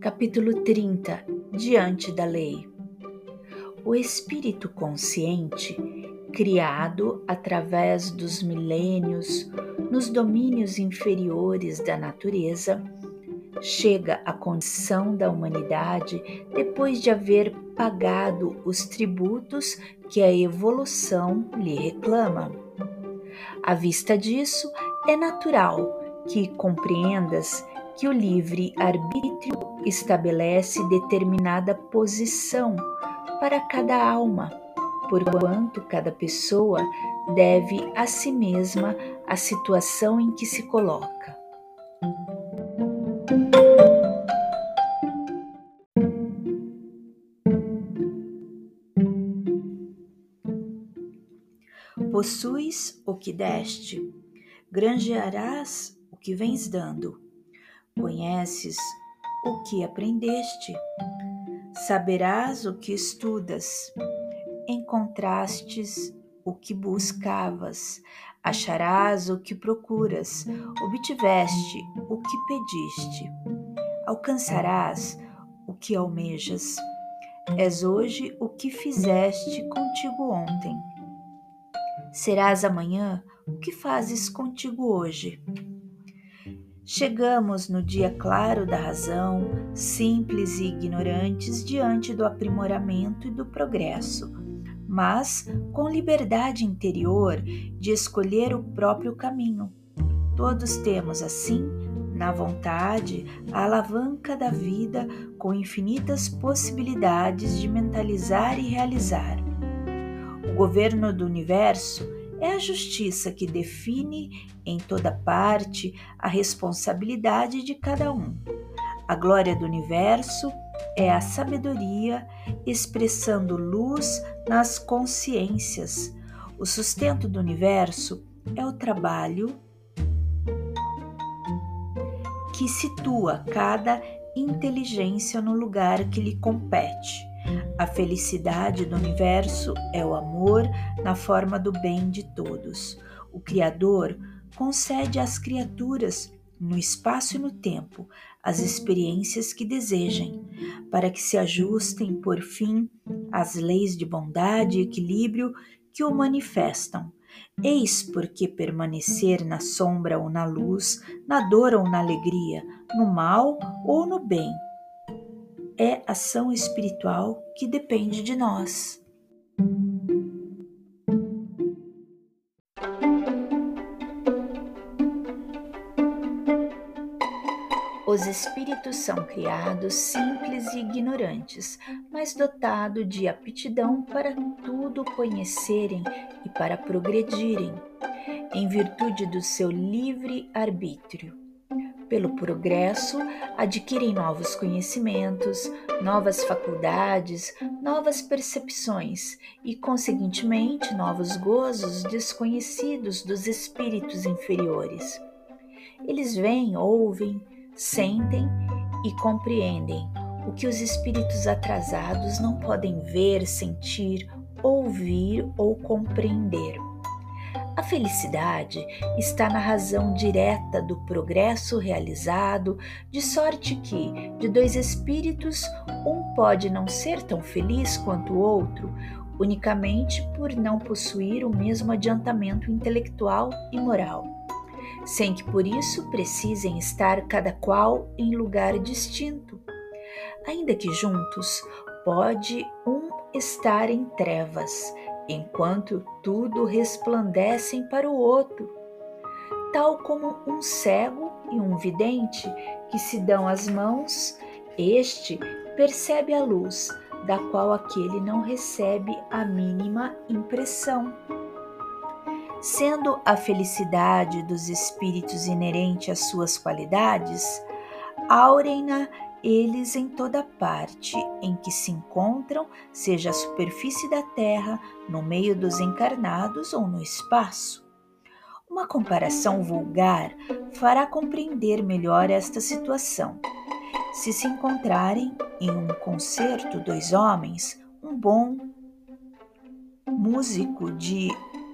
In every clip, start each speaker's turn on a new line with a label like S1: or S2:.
S1: Capítulo 30 Diante da Lei O espírito consciente, criado através dos milênios nos domínios inferiores da natureza, chega à condição da humanidade depois de haver pagado os tributos que a evolução lhe reclama. À vista disso, é natural que compreendas que o livre arbítrio estabelece determinada posição para cada alma, porquanto cada pessoa deve a si mesma a situação em que se coloca. Possuis o que deste, granjearás o que vens dando. Conheces o que aprendeste, saberás o que estudas. Encontrastes o que buscavas, acharás o que procuras, obtiveste o que pediste, alcançarás o que almejas. És hoje o que fizeste contigo ontem. Serás amanhã o que fazes contigo hoje. Chegamos no dia claro da razão, simples e ignorantes diante do aprimoramento e do progresso, mas com liberdade interior de escolher o próprio caminho. Todos temos, assim, na vontade, a alavanca da vida com infinitas possibilidades de mentalizar e realizar. O governo do universo é a justiça que define em toda parte a responsabilidade de cada um. A glória do universo é a sabedoria expressando luz nas consciências. O sustento do universo é o trabalho que situa cada inteligência no lugar que lhe compete. A felicidade do universo é o amor na forma do bem de todos. O Criador concede às criaturas, no espaço e no tempo, as experiências que desejem, para que se ajustem, por fim, às leis de bondade e equilíbrio que o manifestam. Eis porque permanecer na sombra ou na luz, na dor ou na alegria, no mal ou no bem, é ação espiritual que depende de nós. Os espíritos são criados simples e ignorantes, mas dotados de aptidão para tudo conhecerem e para progredirem, em virtude do seu livre arbítrio. Pelo progresso, adquirem novos conhecimentos, novas faculdades, novas percepções e, conseguintemente, novos gozos desconhecidos dos espíritos inferiores. Eles veem, ouvem, sentem e compreendem o que os espíritos atrasados não podem ver, sentir, ouvir ou compreender. A felicidade está na razão direta do progresso realizado, de sorte que, de dois espíritos, um pode não ser tão feliz quanto o outro, unicamente por não possuir o mesmo adiantamento intelectual e moral sem que por isso precisem estar cada qual em lugar distinto. Ainda que juntos, pode um estar em trevas, enquanto tudo resplandecem para o outro, tal como um cego e um vidente que se dão as mãos, este percebe a luz, da qual aquele não recebe a mínima impressão. Sendo a felicidade dos espíritos inerente às suas qualidades, aurem-na eles em toda parte em que se encontram, seja a superfície da terra, no meio dos encarnados ou no espaço. Uma comparação vulgar fará compreender melhor esta situação. Se se encontrarem em um concerto dois homens, um bom músico de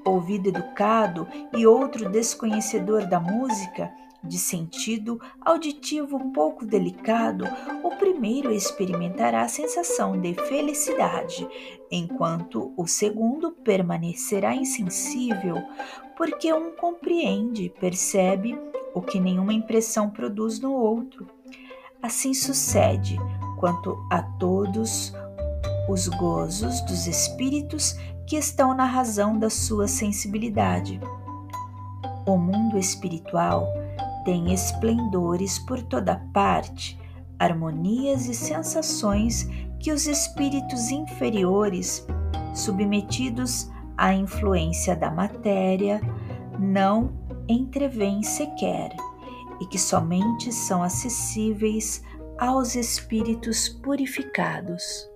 S1: ouvido educado e outro desconhecedor da música, de sentido auditivo pouco delicado, o primeiro experimentará a sensação de felicidade, enquanto o segundo permanecerá insensível, porque um compreende, percebe o que nenhuma impressão produz no outro. Assim sucede quanto a todos os gozos dos espíritos que estão na razão da sua sensibilidade. O mundo espiritual tem esplendores por toda parte, harmonias e sensações que os espíritos inferiores, submetidos à influência da matéria, não entrevêm sequer e que somente são acessíveis aos espíritos purificados.